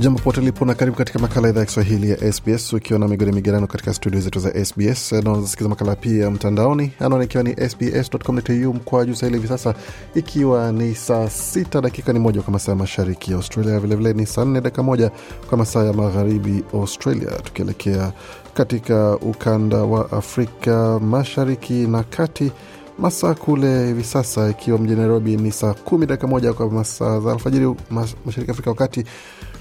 Jambo pote lipo na karibu katika makala idhaa ya Kiswahili ya SBS ukiwa na migodi migerano katika studio zetu za SBS na unazasikiza makala pia mtandaoni anaona ikiwa ni sbs.com.au mkoa juu sahili hivi sasa, ikiwa ni saa sita dakika ni moja kwa masaa ya mashariki ya Australia, vilevile ni saa nne dakika moja kwa masaa ya magharibi Australia, tukielekea katika ukanda wa Afrika mashariki na kati masaa kule hivi sasa ikiwa mjini Nairobi ni saa kumi dakika moja kwa masaa za alfajiri mashariki Afrika wakati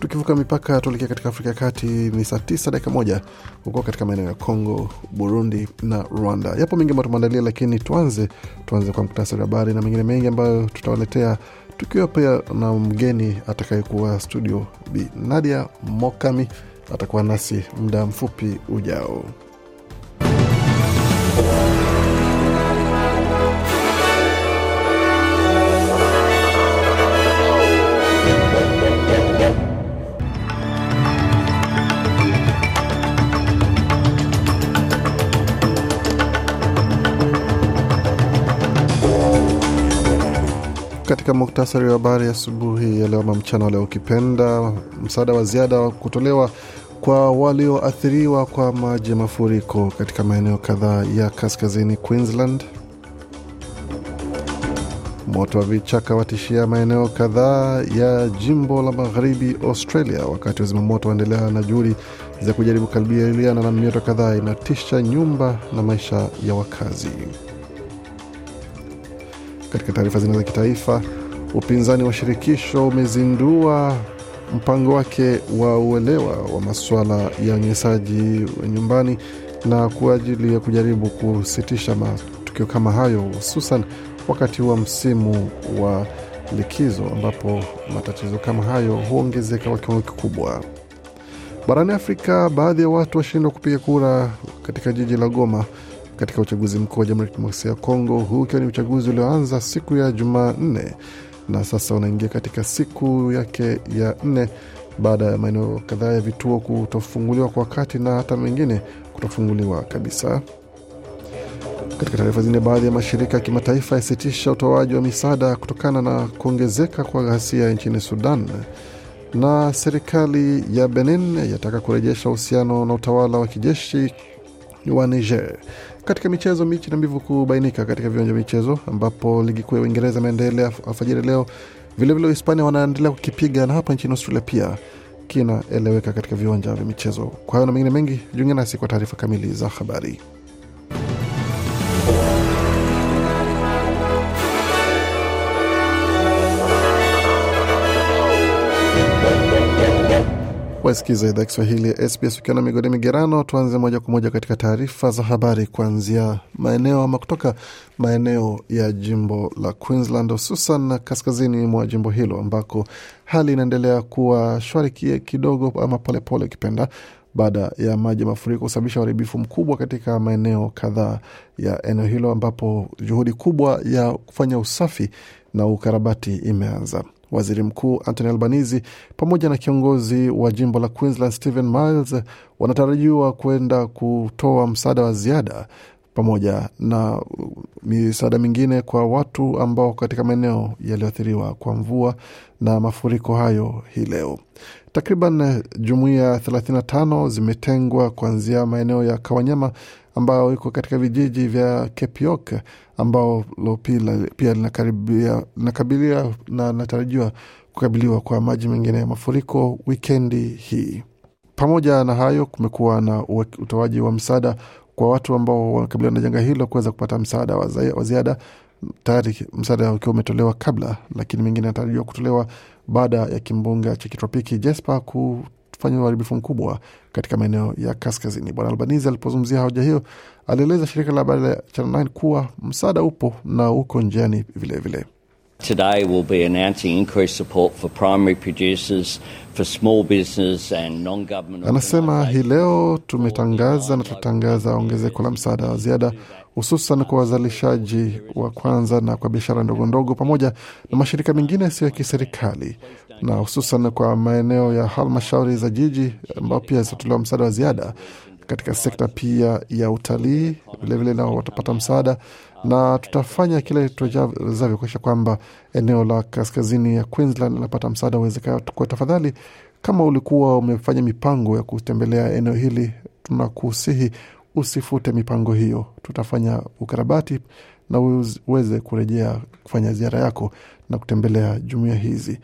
tukivuka mipaka tuelekea katika Afrika ya Kati ni saa tisa dakika moja huko katika maeneo ya Congo, Burundi na Rwanda. Yapo mengi ambayo tumeandalia, lakini tuanze tuanze kwa mktasari habari na mengine mengi ambayo tutawaletea tukiwa pia na mgeni atakayekuwa studio, Bi Nadia Mokami atakuwa nasi muda mfupi ujao. Muktasari wa habari asubuhi ya leo ama mchana leo ukipenda, msaada wa ziada wa kutolewa kwa walioathiriwa kwa maji ya mafuriko katika maeneo kadhaa ya kaskazini Queensland. Moto wa vichaka watishia maeneo kadhaa ya jimbo la magharibi Australia, wakati wazimamoto waendelea na juhudi za kujaribu kukabiliana na mioto kadhaa inatisha nyumba na maisha ya wakazi. Katika taarifa zingine za kitaifa, upinzani wa shirikisho umezindua mpango wake wa uelewa wa masuala ya unyenyesaji wa nyumbani na kwa ajili ya kujaribu kusitisha matukio kama hayo, hususan wakati wa msimu wa likizo ambapo matatizo kama hayo huongezeka kwa kiwango kikubwa. Barani Afrika, baadhi ya watu washindwa kupiga kura katika jiji la Goma katika uchaguzi mkuu wa Jamhuri ya Kidemokrasia ya Kongo, huu ukiwa ni uchaguzi ulioanza siku ya Jumanne na sasa unaingia katika siku yake ya nne baada ya maeneo kadhaa ya vituo kutofunguliwa kwa wakati na hata mengine kutofunguliwa kabisa. Katika taarifa zingine, baadhi ya mashirika ya kimataifa yasitisha utoaji wa misaada kutokana na kuongezeka kwa ghasia nchini Sudan, na serikali ya Benin yataka kurejesha uhusiano na utawala wa kijeshi wa Niger. Katika michezo, michi na mbivu kubainika katika viwanja vya michezo, ambapo ligi kuu ya Uingereza imeendelea alfajiri leo. Vilevile Hispania wanaendelea kukipiga, na hapa nchini Australia pia kinaeleweka katika viwanja vya michezo. Kwa hayo na mengine mengi, jiunge nasi kwa taarifa kamili za habari. Wasikiza idhaa Kiswahili ya SBS ukiwa na migodi migerano. Tuanze moja kwa moja katika taarifa za habari kuanzia maeneo ama kutoka maeneo ya jimbo la Queensland, hususan kaskazini mwa jimbo hilo ambako hali inaendelea kuwa shwari kidogo ama polepole ukipenda baada ya maji mafuriko kusababisha uharibifu mkubwa katika maeneo kadhaa ya eneo hilo ambapo juhudi kubwa ya kufanya usafi na ukarabati imeanza. Waziri Mkuu Anthony Albanese pamoja na kiongozi wa jimbo la Queensland Stephen Miles wanatarajiwa kwenda kutoa msaada wa ziada pamoja na misaada mingine kwa watu ambao katika maeneo yaliyoathiriwa kwa mvua na mafuriko hayo hii leo. Takriban jumuiya 35 zimetengwa kuanzia maeneo ya Kawanyama ambayo iko katika vijiji vya Kepiok ambao pia linakabilia na linatarajiwa kukabiliwa kwa maji mengine ya mafuriko wikendi hii. Pamoja na hayo, kumekuwa na utoaji wa msaada kwa watu ambao wanakabiliwa na janga hilo kuweza kupata msaada wa ziada. Tayari msaada ukiwa umetolewa kabla, lakini mengine yanatarajiwa kutolewa baada ya kimbunga cha kitropiki Jesper kufanya uharibifu mkubwa katika maeneo ya kaskazini. Bwana Albanese alipozungumzia hoja hiyo, alieleza shirika la habari la Channel 9 kuwa msaada upo na uko njiani vilevile. Today we'll be announcing increased support for primary producers, for small business and non-government Anasema hii leo tumetangaza na tutatangaza ongezeko la msaada wa ziada hususan kwa wazalishaji wa kwanza na kwa biashara ndogo ndogo pamoja na mashirika mengine yasiyo ya kiserikali na hususan kwa maeneo ya halmashauri za jiji ambao pia zitatolewa msaada wa ziada katika sekta pia ya utalii vilevile nao watapata msaada na tutafanya kile tuwezavyo kuakisha kwamba eneo la kaskazini ya Queensland linapata msaada uwezekao. Tafadhali, kama ulikuwa umefanya mipango ya kutembelea eneo hili, tunakusihi usifute mipango hiyo. Tutafanya ukarabati na uweze kurejea kufanya ziara yako na kutembelea jumuia hizi.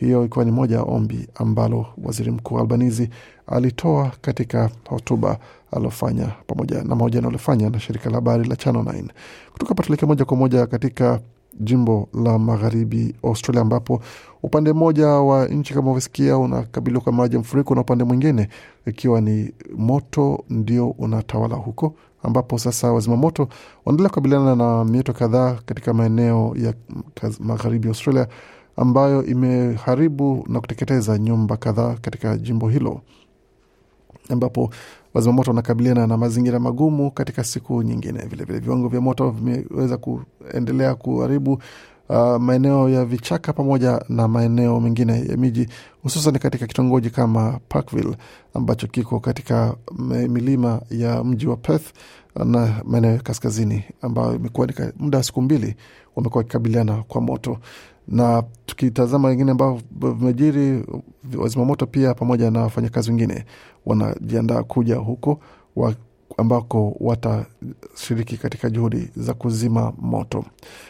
Hiyo ikiwa ni moja ya ombi ambalo waziri mkuu Albanizi alitoa katika hotuba aliofanya pamoja na mahojiano aliofanya na shirika la habari la Channel 9. Kutoka hapa tuelekee moja kwa moja katika jimbo la magharibi Australia, ambapo upande mmoja wa nchi kama uvyosikia unakabiliwa kwa maji ya mfuriko na upande mwingine ikiwa ni moto ndio unatawala huko, ambapo sasa wazima moto wanaendelea kukabiliana na mioto kadhaa katika maeneo ya magharibi Australia ambayo imeharibu na kuteketeza nyumba kadhaa katika jimbo hilo ambapo wazimamoto wanakabiliana na mazingira magumu katika siku nyingine. Vilevile viwango vya moto vimeweza kuendelea kuharibu uh, maeneo ya vichaka pamoja na maeneo mengine ya miji, hususan katika kitongoji kama Parkville ambacho kiko katika milima ya mji wa Perth na maeneo ya kaskazini, ambayo imekuwa muda wa siku mbili wamekuwa wakikabiliana kwa moto na tukitazama wengine ambao vimejiri, wazimamoto pia pamoja na wafanyakazi wengine wanajiandaa kuja huko wa, ambako watashiriki katika juhudi za kuzima moto.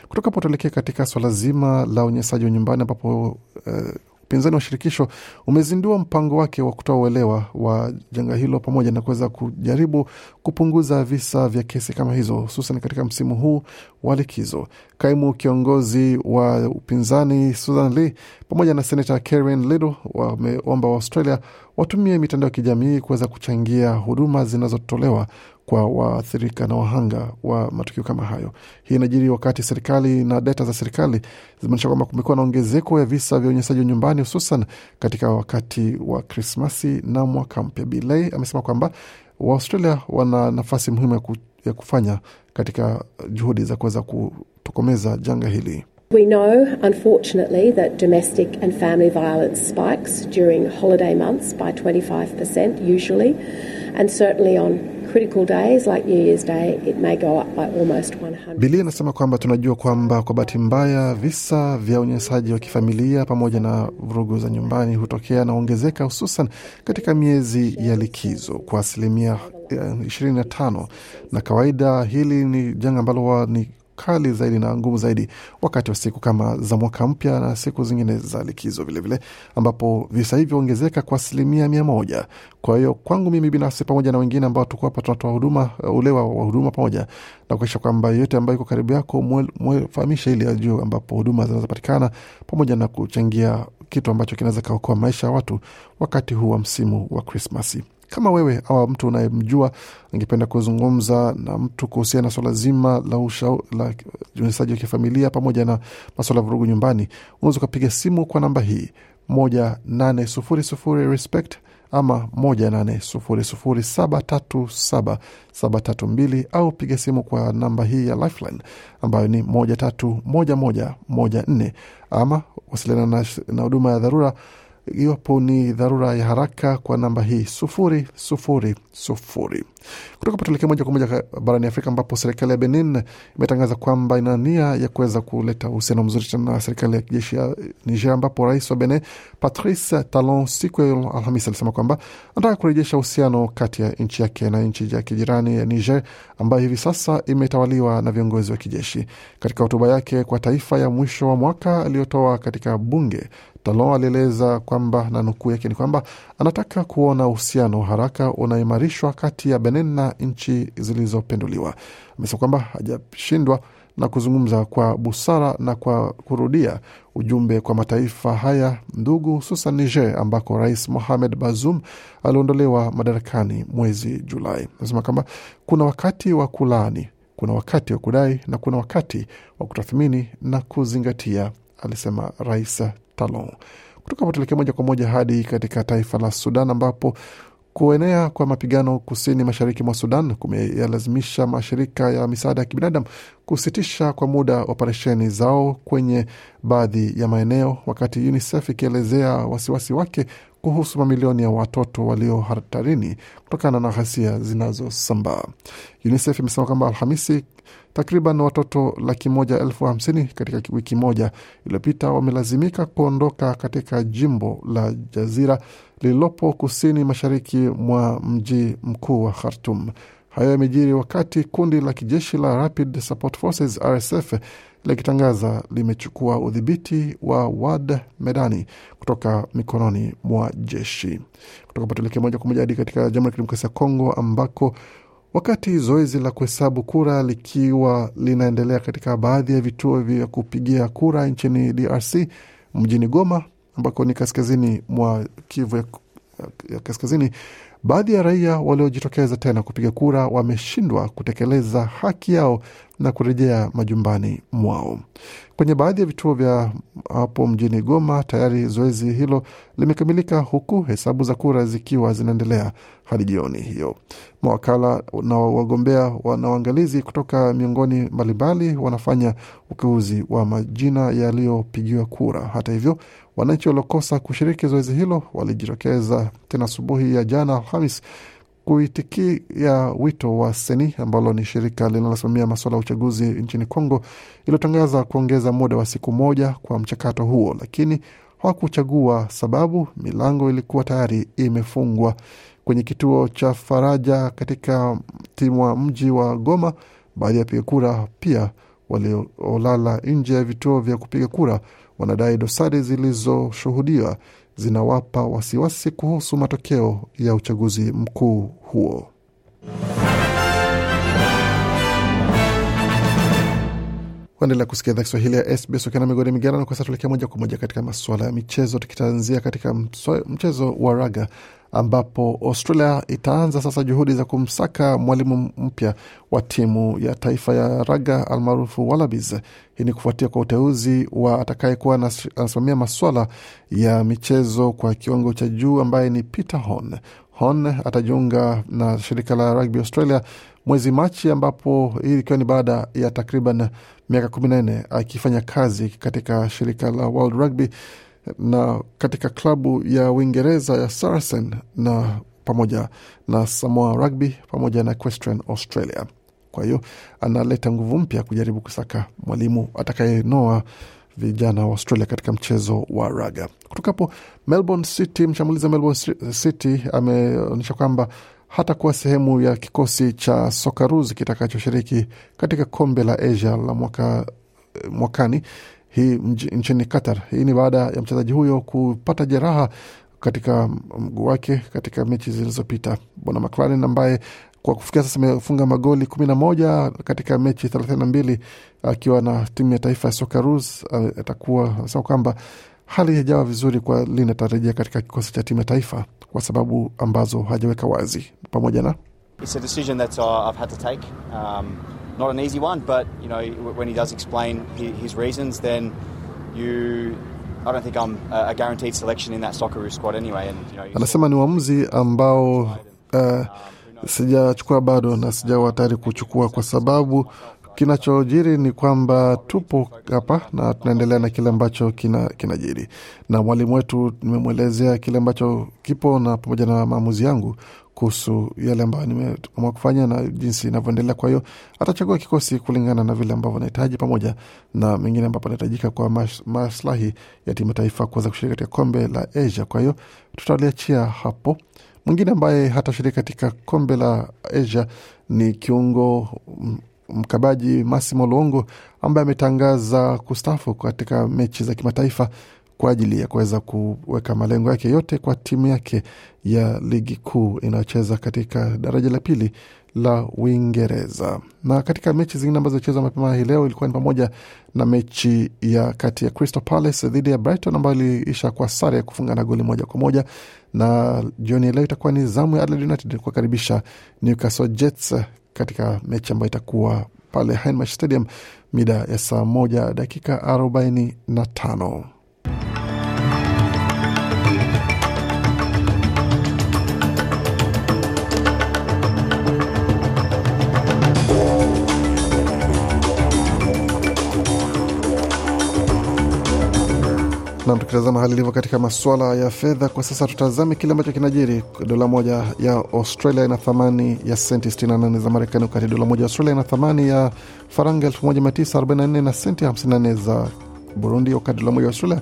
Kutoka hapo tuelekee katika swala zima la unyenyesaji wa nyumbani ambapo uh, upinzani wa shirikisho umezindua mpango wake wa kutoa uelewa wa janga hilo pamoja na kuweza kujaribu kupunguza visa vya kesi kama hizo, hususan katika msimu huu wa likizo. Kaimu kiongozi wa upinzani Susan Lee pamoja na senata Karen Little wameomba wa watumie mitandao ya kijamii kuweza kuchangia huduma zinazotolewa kwa waathirika na wahanga wa matukio kama hayo. Hii inajiri wakati serikali na data za serikali zimeonyesha kwamba kumekuwa na ongezeko ya visa vya unyanyasaji wa nyumbani, hususan katika wakati wa Krismasi na mwaka mpya. Bilei amesema kwamba Waaustralia wana nafasi muhimu ya, ya kufanya katika juhudi za kuweza kutokomeza janga hili. We know, unfortunately, that domestic and family violence spikes during holiday months by 25% usually, and certainly on critical days like New Year's Day, it may go up by almost 100. Bili anasema kwamba tunajua kwamba kwa bahati mbaya visa vya unyanyasaji wa kifamilia pamoja na vurugu za nyumbani hutokea na ongezeka hususan katika miezi ya likizo kwa asilimia ishirini na tano, na kawaida hili ni janga ambalo ni kali zaidi na ngumu zaidi wakati wa siku kama za mwaka mpya na siku zingine za likizo vilevile vile, ambapo visa hivyo ongezeka kwa asilimia mia moja. Kwa hiyo kwangu mimi binafsi pamoja na wengine ambao tuko hapa tunatoa huduma ulewa wa huduma pamoja na kuakisha kwamba yote ambayo iko karibu yako mwefahamisha ili ajue ambapo huduma zinazopatikana pamoja na kuchangia kitu ambacho kinaweza kaokoa maisha ya watu wakati huu wa msimu wa Krismasi. Kama wewe au mtu unayemjua angependa kuzungumza na mtu kuhusiana na swala zima la unyanyasaji wa kifamilia pamoja na maswala ya vurugu nyumbani, unaweza ukapiga simu kwa namba hii moja nane sufuri sufuri respect ama moja nane sufuri sufuri saba tatu saba saba tatu mbili au piga simu kwa namba hii ya Lifeline ambayo ni moja tatu moja moja moja nne. Ama wasiliana na huduma ya dharura iwapo ni dharura ya haraka kwa namba hii sufuri sufuri sufuri. Kutoka po tuelekea moja kwa moja barani Afrika ambapo serikali ya Benin imetangaza kwamba ina nia ya kuweza kuleta uhusiano mzuri tena na serikali ya kijeshi ya Niger, ambapo rais wa Benin Patrice Talon siku ya Alhamisi alisema kwamba anataka kurejesha uhusiano kati ya nchi yake na nchi ya kijirani ya Niger ambayo hivi sasa imetawaliwa na viongozi wa kijeshi. Katika hotuba yake kwa taifa ya mwisho wa mwaka aliyotoa katika bunge Talon alieleza kwamba na nukuu yake ni kwamba anataka kuona uhusiano wa haraka unaimarishwa kati ya Benin na nchi zilizopenduliwa. Amesema kwamba hajashindwa na kuzungumza kwa busara na kwa kurudia ujumbe kwa mataifa haya ndugu, hususan Niger ambako Rais Mohamed Bazoum aliondolewa madarakani mwezi Julai. Anasema kwamba kuna wakati wa kulaani, kuna wakati wa kudai na kuna wakati wa kutathmini na kuzingatia, alisema Rais Talon. Kutoka hapo tuelekee moja kwa moja hadi katika taifa la Sudan ambapo kuenea kwa mapigano kusini mashariki mwa Sudan kumeyalazimisha mashirika ya misaada ya kibinadamu kusitisha kwa muda operesheni zao kwenye baadhi ya maeneo, wakati UNICEF ikielezea wasiwasi wake kuhusu mamilioni ya watoto walio hatarini kutokana na ghasia zinazosambaa. UNICEF imesema kwamba Alhamisi takriban watoto laki moja elfu hamsini katika wiki moja iliyopita wamelazimika kuondoka katika jimbo la Jazira lililopo kusini mashariki mwa mji mkuu wa Khartum. Hayo yamejiri wakati kundi la kijeshi la Rapid Support Forces RSF likitangaza limechukua udhibiti wa Wad Medani kutoka mikononi mwa jeshi. Kutoka patuelekea moja kwa moja hadi katika Jamhuri ya Kidemokrasia ya Kongo ambako wakati zoezi la kuhesabu kura likiwa linaendelea katika baadhi ya vituo vya kupigia kura nchini DRC mjini Goma ambako ni kaskazini mwa Kivu ya kaskazini, baadhi ya raia waliojitokeza tena kupiga kura wameshindwa kutekeleza haki yao na kurejea majumbani mwao. Kwenye baadhi ya vituo vya hapo mjini Goma tayari zoezi hilo limekamilika, huku hesabu za kura zikiwa zinaendelea hadi jioni hiyo. Mawakala na wagombea na waangalizi kutoka miongoni mbalimbali wanafanya ukeuzi wa majina yaliyopigiwa kura. Hata hivyo, wananchi waliokosa kushiriki zoezi hilo walijitokeza tena asubuhi ya jana Alhamis kuitikia wito wa Seni ambalo ni shirika linalosimamia masuala ya uchaguzi nchini Kongo iliyotangaza kuongeza muda wa siku moja kwa mchakato huo, lakini hawakuchagua sababu milango ilikuwa tayari imefungwa. Kwenye kituo cha Faraja katika timwa mji wa Goma, baadhi ya wapiga kura pia waliolala nje ya vituo vya kupiga kura wanadai dosari zilizoshuhudiwa zinawapa wasiwasi kuhusu matokeo ya uchaguzi mkuu huo. Waendelea kusikia idhaa Kiswahili ya SBS ukiwa na migodi migarano. Kwa sasa tuelekea moja kwa moja katika masuala ya michezo, tukitanzia katika mchezo wa raga ambapo Australia itaanza sasa juhudi za kumsaka mwalimu mpya wa timu ya taifa ya raga almaarufu Wallabies. Hii ni kufuatia kwa uteuzi wa atakayekuwa anasimamia maswala ya michezo kwa kiwango cha juu ambaye ni Peter Horn. Horn atajiunga na shirika la rugby Australia mwezi Machi, ambapo hii ikiwa ni baada ya takriban miaka kumi na nne akifanya kazi katika shirika la World Rugby na katika klabu ya Uingereza ya Saracen na pamoja na Samoa Rugby pamoja na Equestrian Australia. Kwa hiyo analeta nguvu mpya kujaribu kusaka mwalimu atakayenoa vijana wa Australia katika mchezo wa raga. Kutoka hapo Melbourne City, mshambulizi wa Melbourne City ameonyesha kwamba hatakuwa sehemu ya kikosi cha Socceroos kitakachoshiriki katika kombe la Asia la mwaka, mwakani hii nchini Qatar. Hii ni baada ya mchezaji huyo kupata jeraha katika mguu wake katika mechi zilizopita. Bwana McLaren ambaye kwa kufikia sasa amefunga magoli kumi na moja katika mechi thelathini na mbili akiwa na timu ya taifa ya Socceroos atakuwa anasema kwamba hali haijawa vizuri kwa lini atarejea katika kikosi cha timu ya taifa kwa sababu ambazo hajaweka wazi pamoja na It's a decision that I've had to take. Not an easy one, but you know when he does explain his reasons, then you. I don't think I'm a guaranteed selection in that Socceroos squad anyway. And, you know, anasema ni uamuzi ambao uh, sijachukua bado na sijawa tayari kuchukua kwa sababu kinachojiri ni kwamba tupo hapa na tunaendelea na kile ambacho kinajiri. Kina na mwalimu wetu nimemwelezea kile ambacho kipo na pamoja na maamuzi yangu kuhusu yale ambayo nimeamua kufanya na jinsi inavyoendelea. Kwa hiyo atachagua kikosi kulingana na vile ambavyo anahitaji pamoja na mengine ambapo anahitajika kwa mas, maslahi ya timu taifa kuweza kushiriki katika kombe la Asia. Kwa hiyo tutaliachia hapo. Mwingine ambaye hatashiriki katika kombe la Asia ni kiungo mkabaji Massimo Luongo ambaye ametangaza kustafu katika mechi za kimataifa kwa ajili ya kuweza kuweka malengo yake yote kwa timu yake ya ligi kuu inayocheza katika daraja la pili la Uingereza. Na katika mechi zingine ambazo zilichezwa mapema hii leo ilikuwa ni pamoja na mechi ya kati ya Crystal Palace dhidi ya Brighton ambayo iliisha kwa sare ya kufungana goli moja kwa moja, na jioni ya leo itakuwa ni zamu ya Adelaide United kuwakaribisha Newcastle Jets katika mechi ambayo itakuwa pale Hindmarsh Stadium mida ya saa moja dakika arobaini na tano. Nam, tukitazama hali ilivyo katika masuala ya fedha kwa sasa, tutazame kile ambacho kinajiri. Dola moja ya Australia ina thamani ya senti 68 za Marekani, wakati dola moja ya Australia ina thamani ya faranga 1944 na senti 54 za Burundi, wakati dola moja ya Australia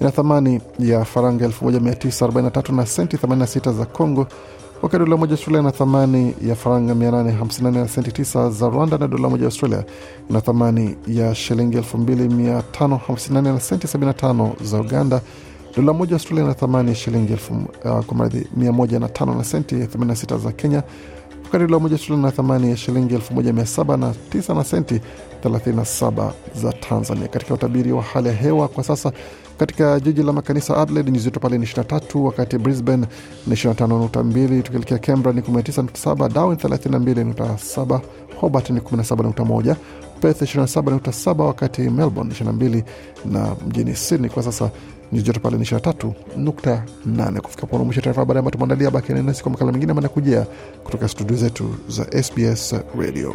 ina thamani ya faranga 1943 na senti 86 za Congo, wakati dola moja Australia ina thamani ya faranga 854 na senti 9 za Rwanda, na dola moja Australia ina thamani ya shilingi 2554 na senti 75 za Uganda. Dola moja Australia ina thamani ya shilingi uh, kwa mradhi 105 na senti 86 za Kenya, wakati dola moja Australia na thamani ya shilingi 1709 na senti 37 za Tanzania. Katika utabiri wa hali ya hewa kwa sasa katika jiji la makanisa Adelaide nyuzi joto pale ni 23, wakati Brisbane ni 25.2, tukielekea Canberra ni 19.7, Darwin 32.7, Hobart ni 17.1, Perth 27.7, wakati Melbourne 22 na mjini Sydney kwa sasa nyuzi joto pale ni 23.8. Kufika pona mwisho taarifa habari ambayo tumeandalia. Baki nasi kwa makala mengine manakujia kutoka studio zetu za SBS Radio.